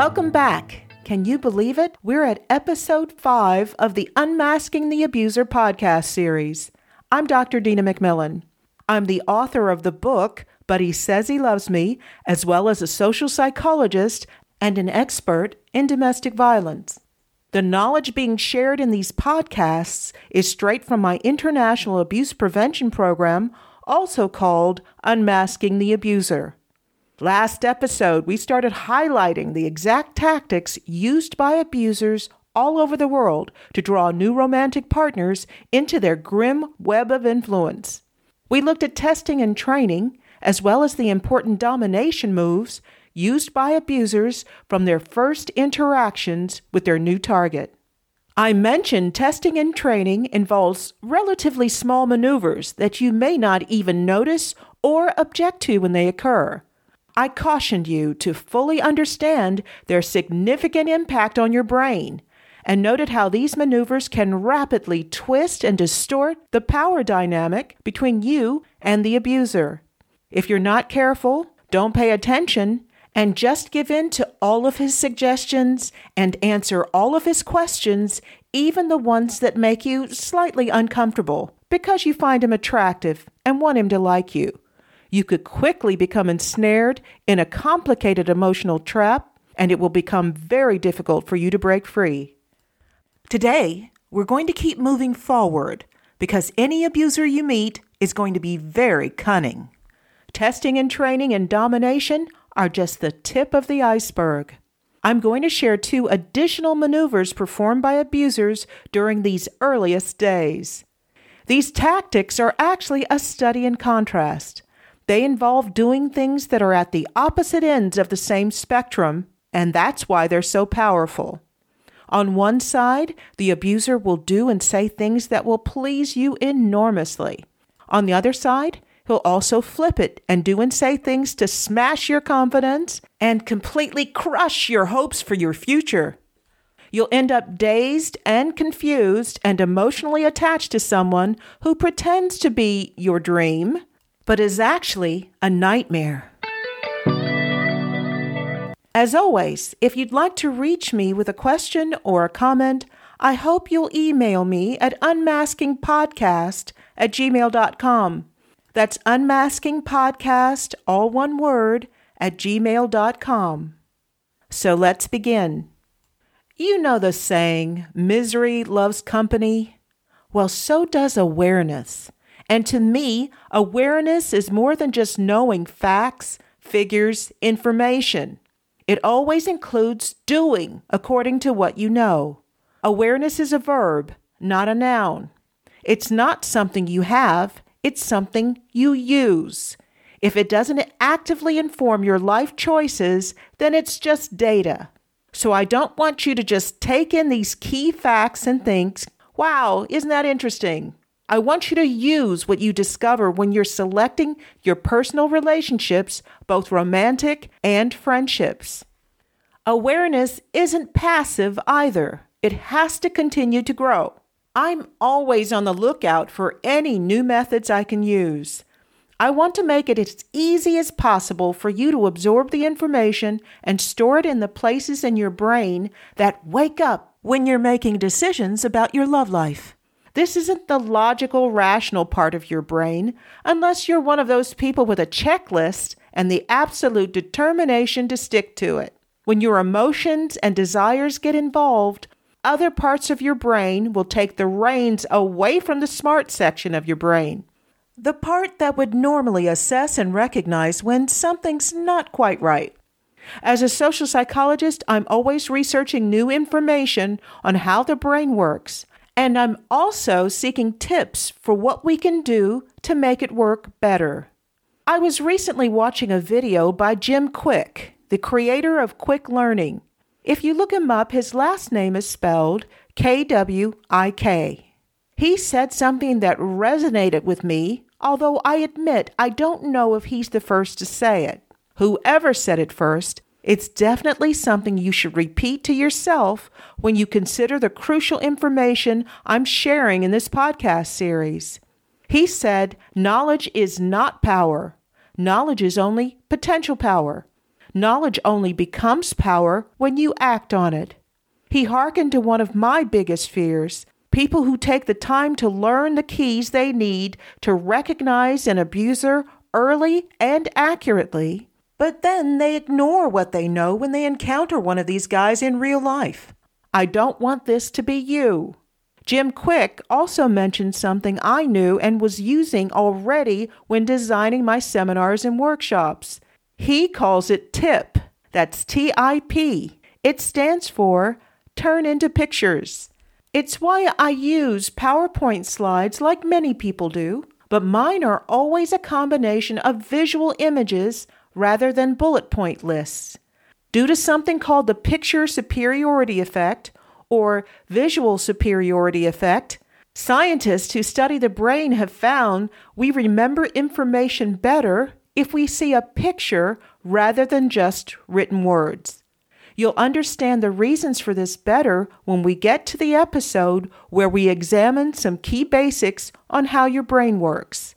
Welcome back. Can you believe it? We're at episode five of the Unmasking the Abuser podcast series. I'm Dr. Dina McMillan. I'm the author of the book, But He Says He Loves Me, as well as a social psychologist and an expert in domestic violence. The knowledge being shared in these podcasts is straight from my international abuse prevention program, also called Unmasking the Abuser. Last episode, we started highlighting the exact tactics used by abusers all over the world to draw new romantic partners into their grim web of influence. We looked at testing and training, as well as the important domination moves used by abusers from their first interactions with their new target. I mentioned testing and training involves relatively small maneuvers that you may not even notice or object to when they occur. I cautioned you to fully understand their significant impact on your brain and noted how these maneuvers can rapidly twist and distort the power dynamic between you and the abuser. If you're not careful, don't pay attention, and just give in to all of his suggestions and answer all of his questions, even the ones that make you slightly uncomfortable because you find him attractive and want him to like you you could quickly become ensnared in a complicated emotional trap, and it will become very difficult for you to break free. Today, we're going to keep moving forward because any abuser you meet is going to be very cunning. Testing and training and domination are just the tip of the iceberg. I'm going to share two additional maneuvers performed by abusers during these earliest days. These tactics are actually a study in contrast. They involve doing things that are at the opposite ends of the same spectrum, and that's why they're so powerful. On one side, the abuser will do and say things that will please you enormously. On the other side, he'll also flip it and do and say things to smash your confidence and completely crush your hopes for your future. You'll end up dazed and confused and emotionally attached to someone who pretends to be your dream but is actually a nightmare. As always, if you'd like to reach me with a question or a comment, I hope you'll email me at unmaskingpodcast at gmail.com. That's unmaskingpodcast, all one word, at gmail.com. So let's begin. You know the saying, misery loves company? Well, so does awareness. And to me, awareness is more than just knowing facts, figures, information. It always includes doing according to what you know. Awareness is a verb, not a noun. It's not something you have, it's something you use. If it doesn't actively inform your life choices, then it's just data. So I don't want you to just take in these key facts and think, wow, isn't that interesting? I want you to use what you discover when you're selecting your personal relationships, both romantic and friendships. Awareness isn't passive either, it has to continue to grow. I'm always on the lookout for any new methods I can use. I want to make it as easy as possible for you to absorb the information and store it in the places in your brain that wake up when you're making decisions about your love life. This isn't the logical, rational part of your brain unless you're one of those people with a checklist and the absolute determination to stick to it. When your emotions and desires get involved, other parts of your brain will take the reins away from the smart section of your brain. The part that would normally assess and recognize when something's not quite right. As a social psychologist, I'm always researching new information on how the brain works and I'm also seeking tips for what we can do to make it work better. I was recently watching a video by Jim Kwik, the creator of Kwik Learning. If you look him up, his last name is spelled K W I K. He said something that resonated with me, although I admit I don't know if he's the first to say it. Whoever said it first, it's definitely something you should repeat to yourself when you consider the crucial information I'm sharing in this podcast series. He said, Knowledge is not power. Knowledge is only potential power. knowledge only becomes power when you act on it. He hearkened to one of my biggest fears people who take the time to learn the keys they need to recognize an abuser early and accurately, but then they ignore what they know when they encounter one of these guys in real life. I don't want this to be you. Jim Kwik also mentioned something I knew and was using already when designing my seminars and workshops. He calls it TIP. That's T I P. It stands for Turn into Pictures. It's why I use PowerPoint slides like many people do, but mine are always a combination of visual images rather than bullet point lists. Due to something called the picture superiority effect, or visual superiority effect, scientists who study the brain have found we remember information better if we see a picture rather than just written words. You'll understand the reasons for this better when we get to the episode where we examine some key basics on how your brain works.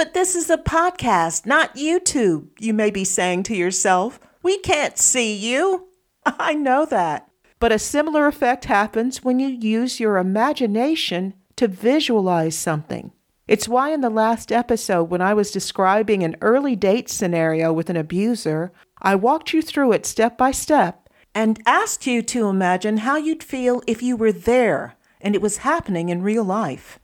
But this is a podcast, not YouTube, you may be saying to yourself. We can't see you. I know that. But a similar effect happens when you use your imagination to visualize something. It's why in the last episode, when I was describing an early date scenario with an abuser, I walked you through it step by step and asked you to imagine how you'd feel if you were there and it was happening in real life.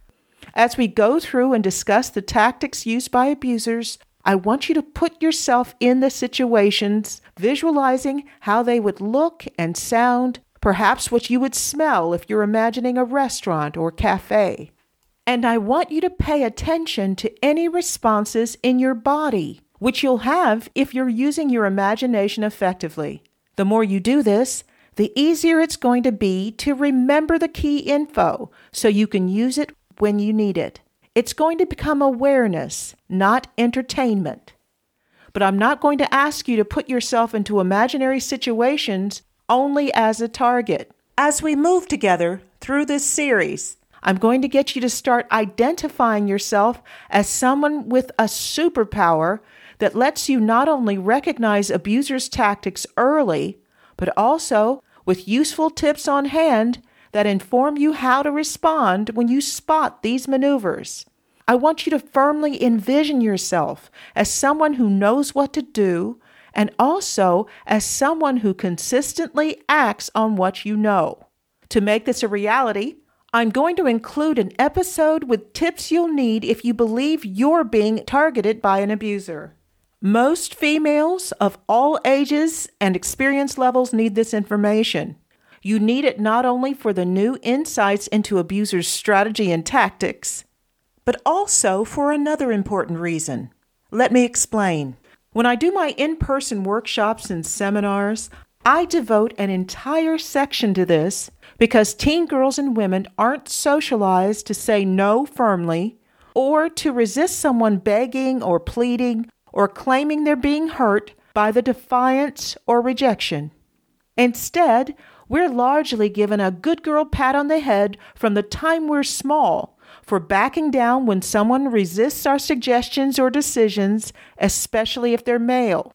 As we go through and discuss the tactics used by abusers, I want you to put yourself in the situations, visualizing how they would look and sound perhaps what you would smell if you're imagining a restaurant or cafe. And I want you to pay attention to any responses in your body, which you'll have if you're using your imagination effectively. The more you do this, the easier it's going to be to remember the key info so you can use it when you need it. It's going to become awareness, not entertainment. But I'm not going to ask you to put yourself into imaginary situations only as a target. As we move together through this series, I'm going to get you to start identifying yourself as someone with a superpower that lets you not only recognize abusers' tactics early, but also with useful tips on hand that inform you how to respond when you spot these maneuvers. I want you to firmly envision yourself as someone who knows what to do and also as someone who consistently acts on what you know. To make this a reality, I'm going to include an episode with tips you'll need if you believe you're being targeted by an abuser. Most females of all ages and experience levels need this information. You need it not only for the new insights into abusers' strategy and tactics, but also for another important reason. Let me explain. When I do my in person workshops and seminars, I devote an entire section to this because teen girls and women aren't socialized to say no firmly or to resist someone begging or pleading or claiming they're being hurt by the defiance or rejection. Instead, we're largely given a good girl pat on the head from the time we're small for backing down when someone resists our suggestions or decisions, especially if they're male.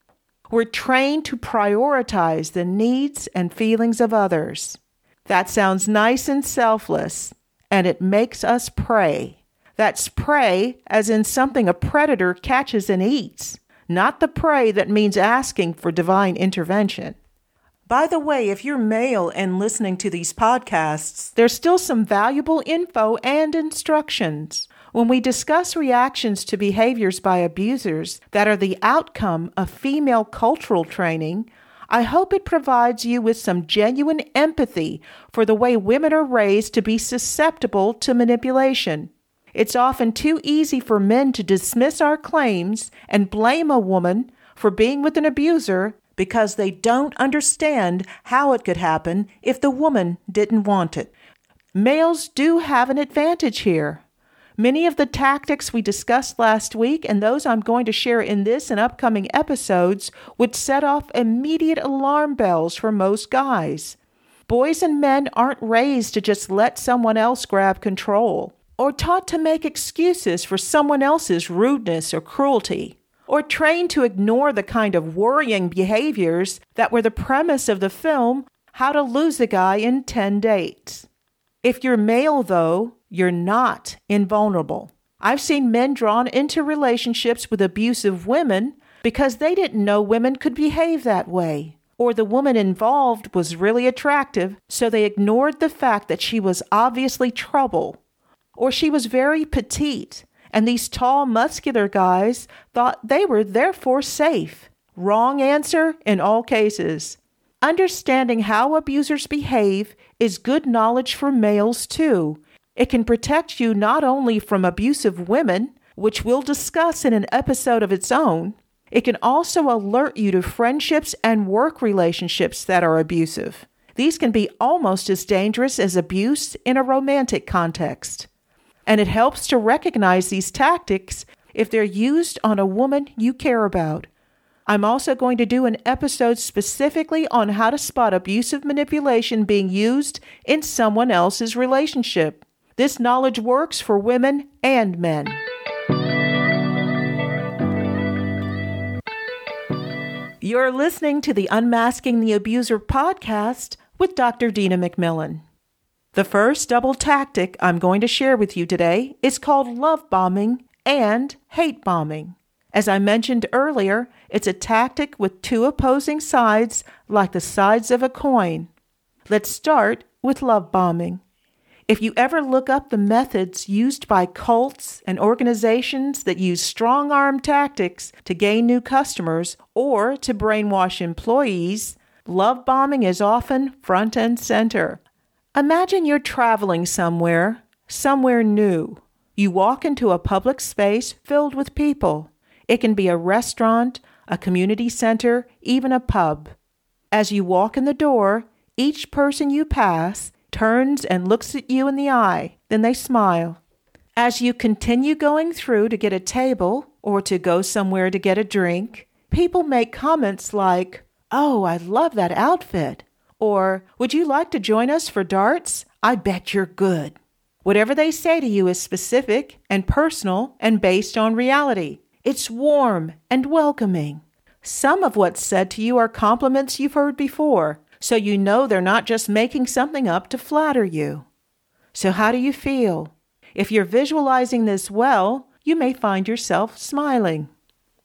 We're trained to prioritize the needs and feelings of others. That sounds nice and selfless, and it makes us prey. That's prey as in something a predator catches and eats, not the prey that means asking for divine intervention. By the way, if you're male and listening to these podcasts, there's still some valuable info and instructions. When we discuss reactions to behaviors by abusers that are the outcome of female cultural training, I hope it provides you with some genuine empathy for the way women are raised to be susceptible to manipulation. It's often too easy for men to dismiss our claims and blame a woman for being with an abuser because they don't understand how it could happen if the woman didn't want it. Males do have an advantage here. Many of the tactics we discussed last week and those I'm going to share in this and upcoming episodes would set off immediate alarm bells for most guys. Boys and men aren't raised to just let someone else grab control or taught to make excuses for someone else's rudeness or cruelty or trained to ignore the kind of worrying behaviors that were the premise of the film How to Lose a Guy in 10 Dates. If you're male, though, you're not invulnerable. I've seen men drawn into relationships with abusive women because they didn't know women could behave that way or the woman involved was really attractive, so they ignored the fact that she was obviously trouble, or she was very petite, and these tall, muscular guys thought they were therefore safe. Wrong answer in all cases. Understanding how abusers behave is good knowledge for males too. It can protect you not only from abusive women, which we'll discuss in an episode of its own, it can also alert you to friendships and work relationships that are abusive. These can be almost as dangerous as abuse in a romantic context. And it helps to recognize these tactics if they're used on a woman you care about. I'm also going to do an episode specifically on how to spot abusive manipulation being used in someone else's relationship. This knowledge works for women and men. You're listening to the Unmasking the Abuser podcast with Dr. Dina McMillan. The first double tactic I'm going to share with you today is called love bombing and hate bombing. As I mentioned earlier, it's a tactic with two opposing sides like the sides of a coin. Let's start with love bombing. If you ever look up the methods used by cults and organizations that use strong arm tactics to gain new customers or to brainwash employees, love bombing is often front and center. Imagine you're traveling somewhere, somewhere new. You walk into a public space filled with people. It can be a restaurant, a community center, even a pub. As you walk in the door, each person you pass turns and looks at you in the eye. Then they smile. As you continue going through to get a table or to go somewhere to get a drink, people make comments like, Oh, I love that outfit. Or, Would you like to join us for darts? I bet you're good. Whatever they say to you is specific and personal and based on reality. It's warm and welcoming. Some of what's said to you are compliments you've heard before, so you know they're not just making something up to flatter you. So, how do you feel? If you're visualizing this well, you may find yourself smiling.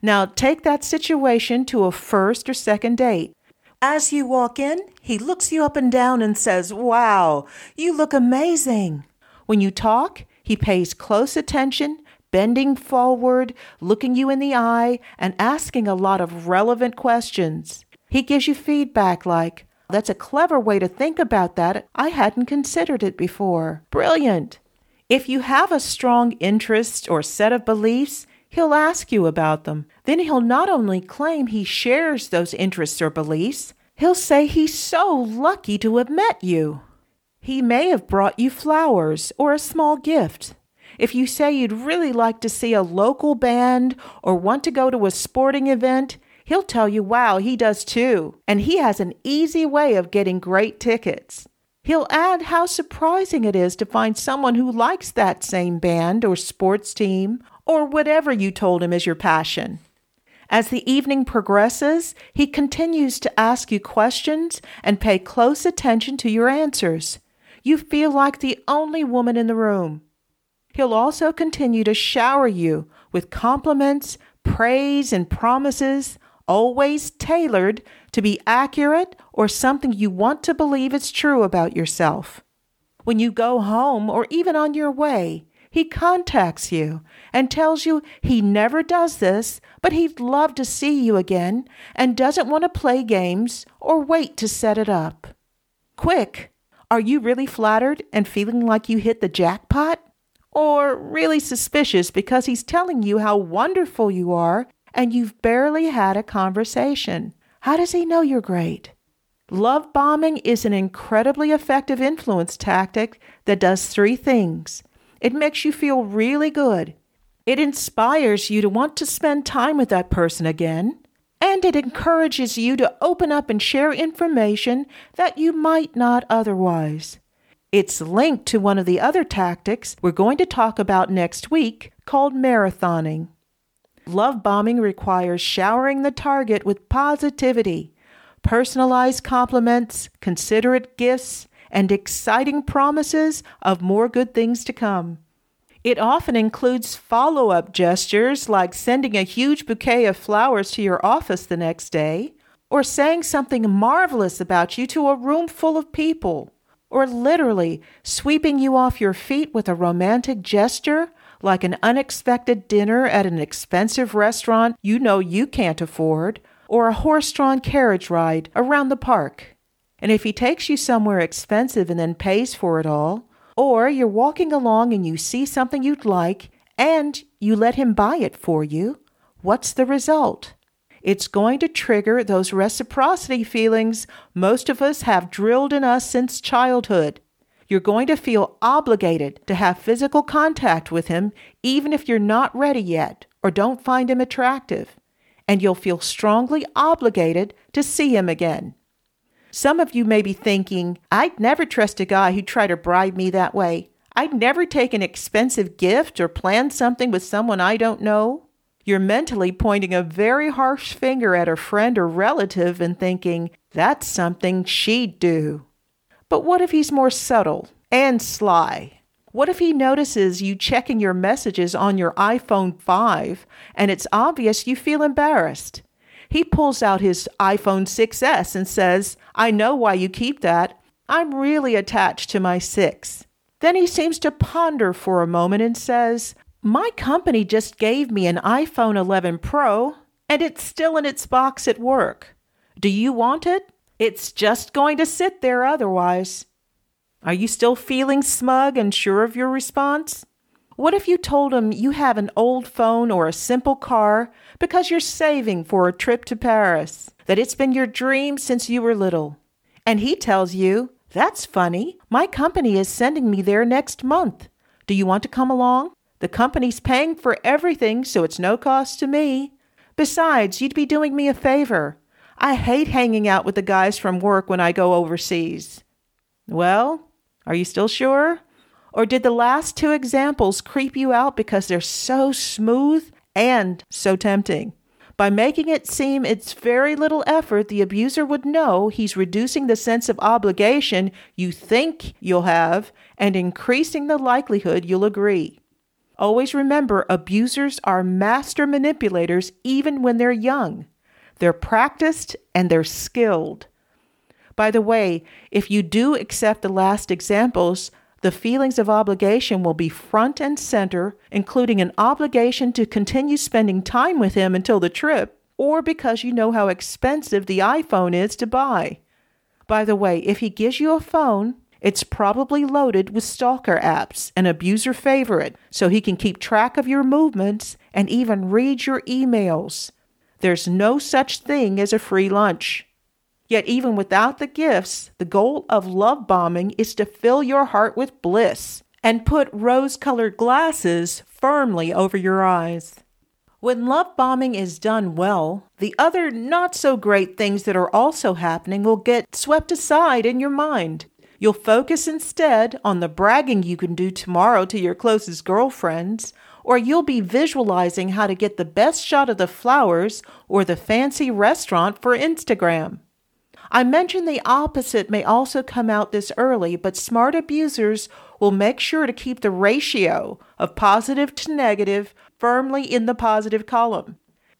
Now, take that situation to a first or second date. As you walk in, he looks you up and down and says, Wow, you look amazing. When you talk, he pays close attention, bending forward, looking you in the eye, and asking a lot of relevant questions. He gives you feedback like, that's a clever way to think about that. I hadn't considered it before. Brilliant. If you have a strong interest or set of beliefs, he'll ask you about them. Then he'll not only claim he shares those interests or beliefs, he'll say he's so lucky to have met you. He may have brought you flowers or a small gift. If you say you'd really like to see a local band or want to go to a sporting event, he'll tell you, wow, he does too. And he has an easy way of getting great tickets. He'll add how surprising it is to find someone who likes that same band or sports team or whatever you told him is your passion. As the evening progresses, he continues to ask you questions and pay close attention to your answers. You feel like the only woman in the room. He'll also continue to shower you with compliments, praise, and promises, always tailored to be accurate or something you want to believe is true about yourself. When you go home or even on your way, he contacts you and tells you he never does this, but he'd love to see you again and doesn't want to play games or wait to set it up. Quick, are you really flattered and feeling like you hit the jackpot? Or really suspicious because he's telling you how wonderful you are and you've barely had a conversation. How does he know you're great? Love bombing is an incredibly effective influence tactic that does three things. It makes you feel really good. It inspires you to want to spend time with that person again. And it encourages you to open up and share information that you might not otherwise. It's linked to one of the other tactics we're going to talk about next week called marathoning. Love bombing requires showering the target with positivity, personalized compliments, considerate gifts, and exciting promises of more good things to come. It often includes follow up gestures like sending a huge bouquet of flowers to your office the next day, or saying something marvelous about you to a room full of people, or literally sweeping you off your feet with a romantic gesture like an unexpected dinner at an expensive restaurant you know you can't afford, or a horse drawn carriage ride around the park. And if he takes you somewhere expensive and then pays for it all, or you're walking along and you see something you'd like and you let him buy it for you, what's the result? It's going to trigger those reciprocity feelings most of us have drilled in us since childhood. You're going to feel obligated to have physical contact with him, even if you're not ready yet or don't find him attractive. And you'll feel strongly obligated to see him again. Some of you may be thinking, I'd never trust a guy who tried to bribe me that way. I'd never take an expensive gift or plan something with someone I don't know. You're mentally pointing a very harsh finger at a friend or relative and thinking, that's something she'd do. But what if he's more subtle and sly? What if he notices you checking your messages on your iPhone 5 and it's obvious you feel embarrassed? He pulls out his iPhone 6S and says, I know why you keep that. I'm really attached to my 6. Then he seems to ponder for a moment and says, My company just gave me an iPhone 11 Pro and it's still in its box at work. Do you want it? It's just going to sit there otherwise. Are you still feeling smug and sure of your response? What if you told him you have an old phone or a simple car because you're saving for a trip to Paris, that it's been your dream since you were little? And he tells you, That's funny. My company is sending me there next month. Do you want to come along? The company's paying for everything, so it's no cost to me. Besides, you'd be doing me a favor. I hate hanging out with the guys from work when I go overseas. Well, are you still sure? Or did the last two examples creep you out because they're so smooth and so tempting? By making it seem it's very little effort, the abuser would know he's reducing the sense of obligation you think you'll have and increasing the likelihood you'll agree. Always remember abusers are master manipulators even when they're young. They're practiced and they're skilled. By the way, if you do accept the last examples, the feelings of obligation will be front and center, including an obligation to continue spending time with him until the trip, or because you know how expensive the iPhone is to buy. By the way, if he gives you a phone, it's probably loaded with stalker apps, an abuser favorite, so he can keep track of your movements and even read your emails. There's no such thing as a free lunch. Yet, even without the gifts, the goal of love bombing is to fill your heart with bliss and put rose colored glasses firmly over your eyes. When love bombing is done well, the other not so great things that are also happening will get swept aside in your mind. You'll focus instead on the bragging you can do tomorrow to your closest girlfriends, or you'll be visualizing how to get the best shot of the flowers or the fancy restaurant for Instagram. I mentioned the opposite may also come out this early, but smart abusers will make sure to keep the ratio of positive to negative firmly in the positive column.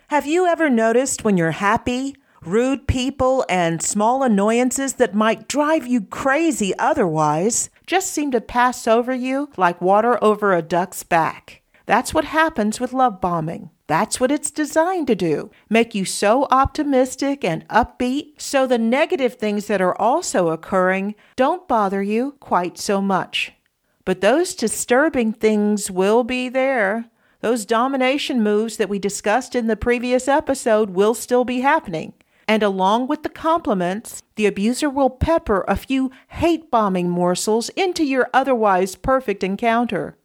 Have you ever noticed when you're happy, rude people and small annoyances that might drive you crazy otherwise just seem to pass over you like water over a duck's back? That's what happens with love bombing. That's what it's designed to do make you so optimistic and upbeat so the negative things that are also occurring don't bother you quite so much. But those disturbing things will be there. Those domination moves that we discussed in the previous episode will still be happening. And along with the compliments, the abuser will pepper a few hate bombing morsels into your otherwise perfect encounter.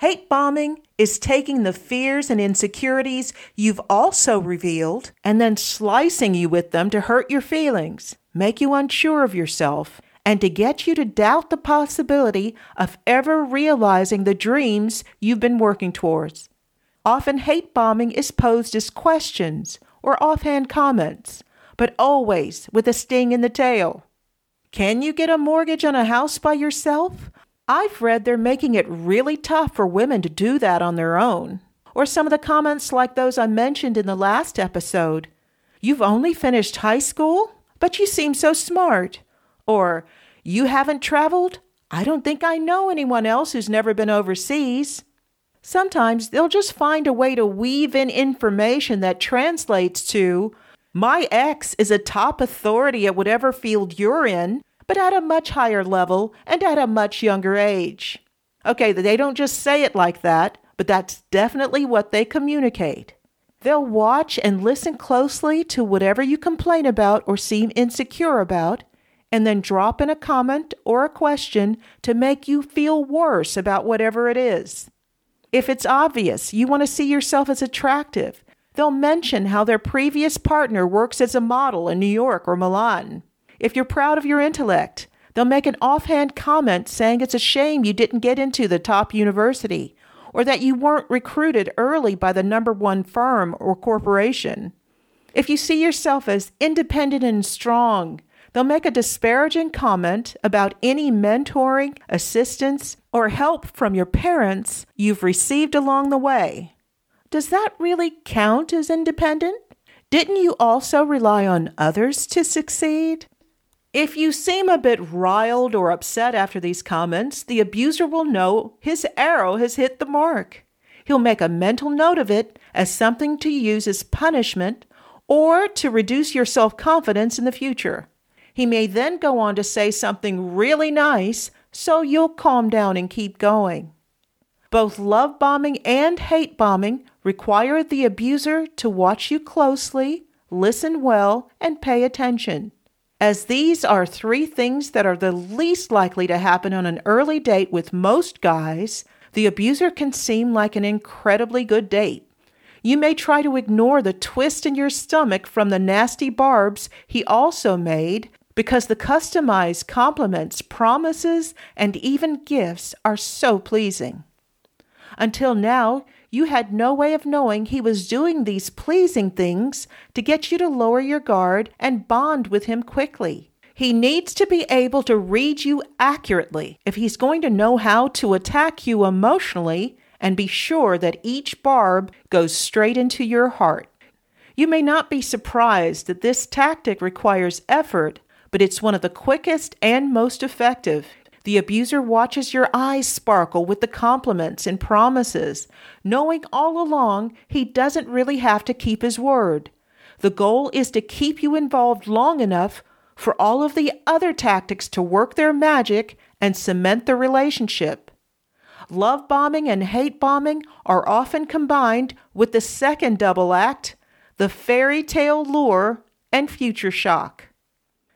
Hate bombing is taking the fears and insecurities you've also revealed and then slicing you with them to hurt your feelings, make you unsure of yourself, and to get you to doubt the possibility of ever realizing the dreams you've been working towards. Often hate bombing is posed as questions or offhand comments, but always with a sting in the tail. Can you get a mortgage on a house by yourself? I've read they're making it really tough for women to do that on their own. Or some of the comments like those I mentioned in the last episode. You've only finished high school, but you seem so smart. Or, you haven't traveled? I don't think I know anyone else who's never been overseas. Sometimes they'll just find a way to weave in information that translates to My ex is a top authority at whatever field you're in, but at a much higher level and at a much younger age. Okay, they don't just say it like that, but that's definitely what they communicate. They'll watch and listen closely to whatever you complain about or seem insecure about, and then drop in a comment or a question to make you feel worse about whatever it is. If it's obvious you want to see yourself as attractive, they'll mention how their previous partner works as a model in New York or Milan. If you're proud of your intellect, they'll make an offhand comment saying it's a shame you didn't get into the top university or that you weren't recruited early by the number one firm or corporation. If you see yourself as independent and strong, They'll make a disparaging comment about any mentoring, assistance, or help from your parents you've received along the way. Does that really count as independent? Didn't you also rely on others to succeed? If you seem a bit riled or upset after these comments, the abuser will know his arrow has hit the mark. He'll make a mental note of it as something to use as punishment or to reduce your self confidence in the future. He may then go on to say something really nice, so you'll calm down and keep going. Both love bombing and hate bombing require the abuser to watch you closely, listen well, and pay attention. As these are three things that are the least likely to happen on an early date with most guys, the abuser can seem like an incredibly good date. You may try to ignore the twist in your stomach from the nasty barbs he also made because the customized compliments, promises, and even gifts are so pleasing. Until now, you had no way of knowing he was doing these pleasing things to get you to lower your guard and bond with him quickly. He needs to be able to read you accurately if he's going to know how to attack you emotionally and be sure that each barb goes straight into your heart. You may not be surprised that this tactic requires effort but it's one of the quickest and most effective. The abuser watches your eyes sparkle with the compliments and promises, knowing all along he doesn't really have to keep his word. The goal is to keep you involved long enough for all of the other tactics to work their magic and cement the relationship. Love bombing and hate bombing are often combined with the second double act, the fairy tale lure and future shock.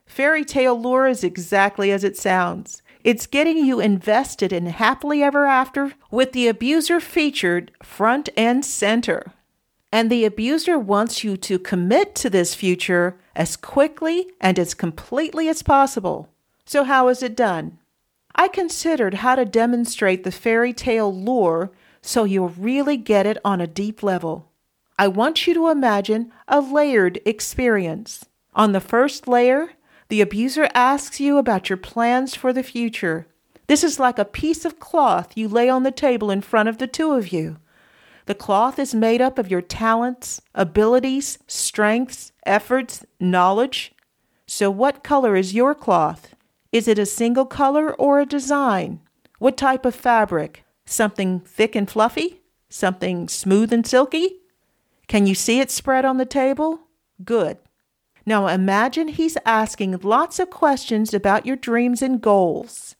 Fairy tale lure is exactly as it sounds. It's getting you invested in happily ever after with the abuser featured front and center. And the abuser wants you to commit to this future as quickly and as completely as possible. So, how is it done? I considered how to demonstrate the fairy tale lure so you'll really get it on a deep level. I want you to imagine a layered experience. On the first layer, the abuser asks you about your plans for the future. This is like a piece of cloth you lay on the table in front of the two of you. The cloth is made up of your talents, abilities, strengths, efforts, knowledge. So, what color is your cloth? Is it a single color or a design? What type of fabric? Something thick and fluffy? Something smooth and silky? Can you see it spread on the table? Good. Now imagine he's asking lots of questions about your dreams and goals.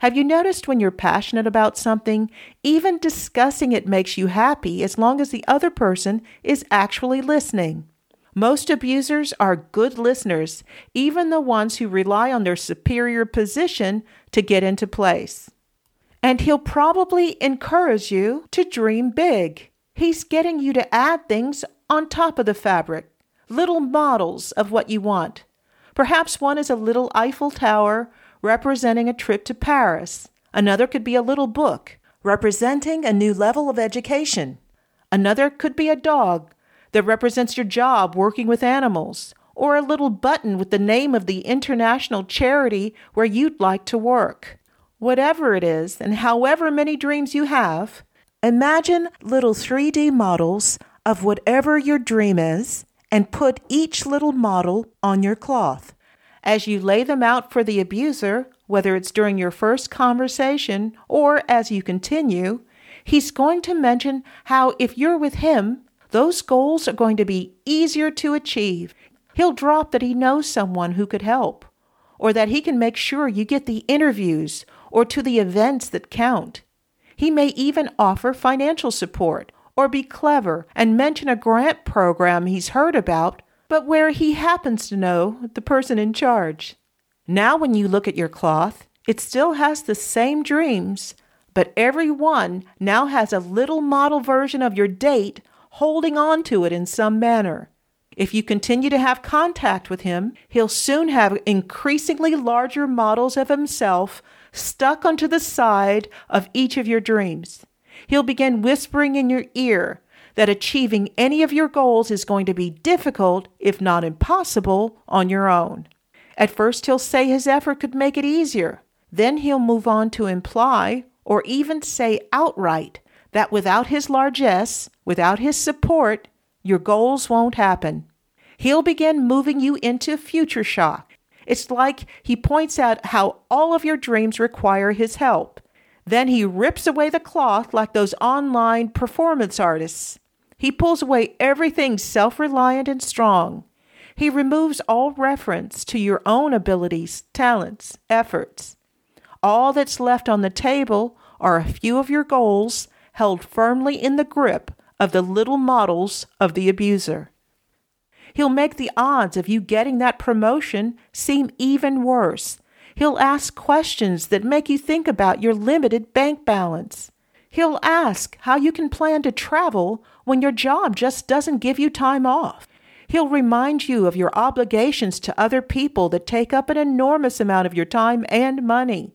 Have you noticed when you're passionate about something, even discussing it makes you happy as long as the other person is actually listening? Most abusers are good listeners, even the ones who rely on their superior position to get into place. And he'll probably encourage you to dream big. He's getting you to add things on top of the fabric little models of what you want. Perhaps one is a little Eiffel Tower representing a trip to Paris. Another could be a little book representing a new level of education. Another could be a dog that represents your job working with animals, or a little button with the name of the international charity where you'd like to work. Whatever it is, and however many dreams you have, imagine little 3D models of whatever your dream is and put each little model on your cloth. As you lay them out for the abuser, whether it's during your first conversation or as you continue, he's going to mention how if you're with him, those goals are going to be easier to achieve. He'll drop that he knows someone who could help, or that he can make sure you get the interviews or to the events that count. He may even offer financial support or be clever and mention a grant program he's heard about, but where he happens to know the person in charge. Now, when you look at your cloth, it still has the same dreams, but every one now has a little model version of your date holding on to it in some manner. If you continue to have contact with him, he'll soon have increasingly larger models of himself stuck onto the side of each of your dreams. He'll begin whispering in your ear that achieving any of your goals is going to be difficult, if not impossible, on your own. At first, he'll say his effort could make it easier. Then he'll move on to imply, or even say outright, that without his largesse, without his support, your goals won't happen. He'll begin moving you into future shock. It's like he points out how all of your dreams require his help. Then he rips away the cloth like those online performance artists. He pulls away everything self reliant and strong. He removes all reference to your own abilities, talents, efforts. All that's left on the table are a few of your goals held firmly in the grip of the little models of the abuser. He'll make the odds of you getting that promotion seem even worse He'll ask questions that make you think about your limited bank balance. He'll ask how you can plan to travel when your job just doesn't give you time off. He'll remind you of your obligations to other people that take up an enormous amount of your time and money.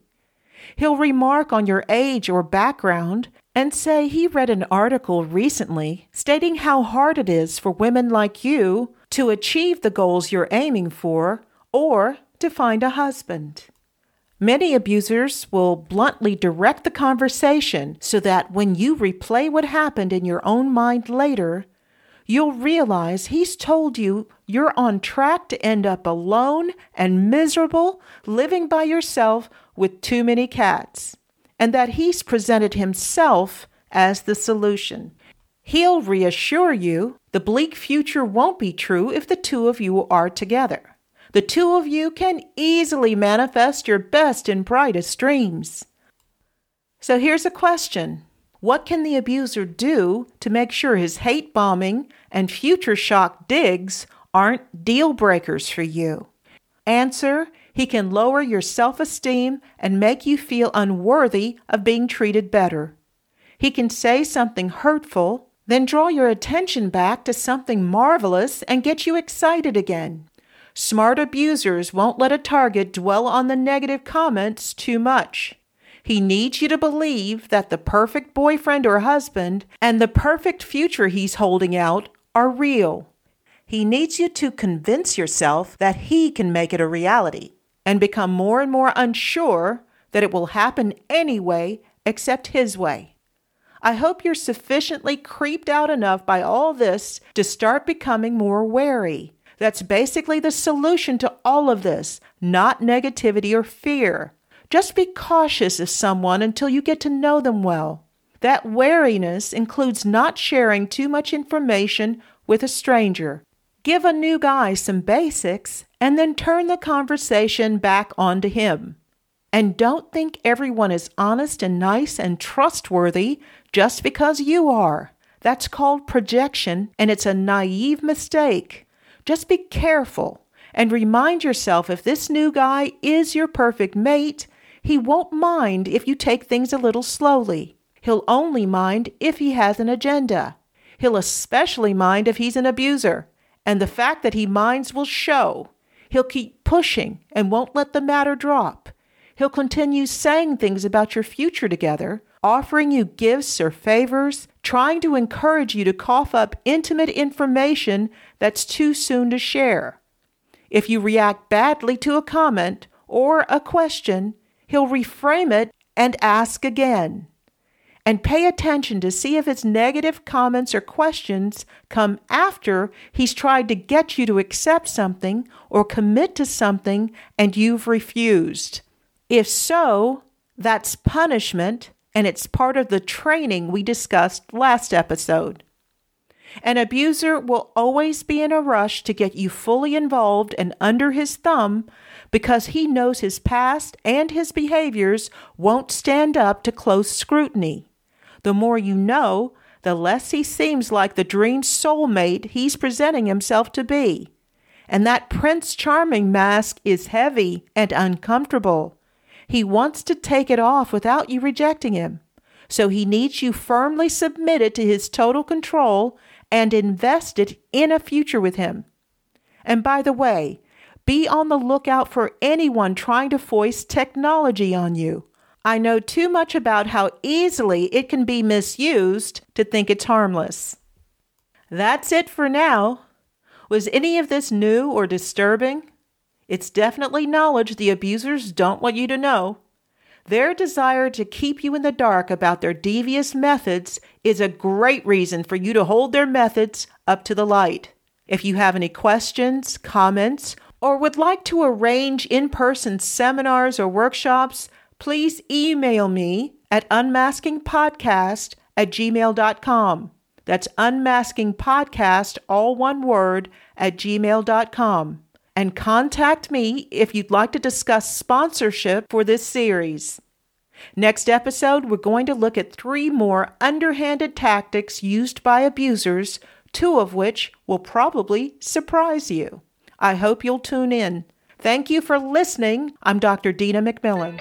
He'll remark on your age or background and say he read an article recently stating how hard it is for women like you to achieve the goals you're aiming for or to find a husband. Many abusers will bluntly direct the conversation so that when you replay what happened in your own mind later, you'll realize he's told you you're on track to end up alone and miserable, living by yourself with too many cats, and that he's presented himself as the solution. He'll reassure you the bleak future won't be true if the two of you are together the two of you can easily manifest your best and brightest dreams. So here's a question What can the abuser do to make sure his hate bombing and future shock digs aren't deal breakers for you? Answer He can lower your self esteem and make you feel unworthy of being treated better. He can say something hurtful, then draw your attention back to something marvelous and get you excited again. Smart abusers won't let a target dwell on the negative comments too much. He needs you to believe that the perfect boyfriend or husband and the perfect future he's holding out are real. He needs you to convince yourself that he can make it a reality and become more and more unsure that it will happen anyway except his way. I hope you're sufficiently creeped out enough by all this to start becoming more wary that's basically the solution to all of this, not negativity or fear. Just be cautious of someone until you get to know them well. That wariness includes not sharing too much information with a stranger. Give a new guy some basics and then turn the conversation back onto him. And don't think everyone is honest and nice and trustworthy just because you are. That's called projection, and it's a naive mistake. Just be careful and remind yourself if this new guy is your perfect mate, he won't mind if you take things a little slowly. He'll only mind if he has an agenda. He'll especially mind if he's an abuser, and the fact that he minds will show. He'll keep pushing and won't let the matter drop. He'll continue saying things about your future together, offering you gifts or favors, trying to encourage you to cough up intimate information that's too soon to share. If you react badly to a comment or a question, he'll reframe it and ask again. And pay attention to see if his negative comments or questions come after he's tried to get you to accept something or commit to something and you've refused. If so, that's punishment and it's part of the training we discussed last episode. An abuser will always be in a rush to get you fully involved and under his thumb because he knows his past and his behaviors won't stand up to close scrutiny. The more you know, the less he seems like the dream soulmate he's presenting himself to be. And that Prince Charming mask is heavy and uncomfortable. He wants to take it off without you rejecting him. So he needs you firmly submitted to his total control and invested in a future with him. And by the way, be on the lookout for anyone trying to foist technology on you. I know too much about how easily it can be misused to think it's harmless. That's it for now. Was any of this new or disturbing? It's definitely knowledge the abusers don't want you to know. Their desire to keep you in the dark about their devious methods is a great reason for you to hold their methods up to the light. If you have any questions, comments, or would like to arrange in person seminars or workshops, please email me at unmaskingpodcast at gmail.com. That's unmaskingpodcast, all one word, at gmail.com. And contact me if you'd like to discuss sponsorship for this series. Next episode, we're going to look at three more underhanded tactics used by abusers, two of which will probably surprise you. I hope you'll tune in. Thank you for listening. I'm Dr. Dina McMillan.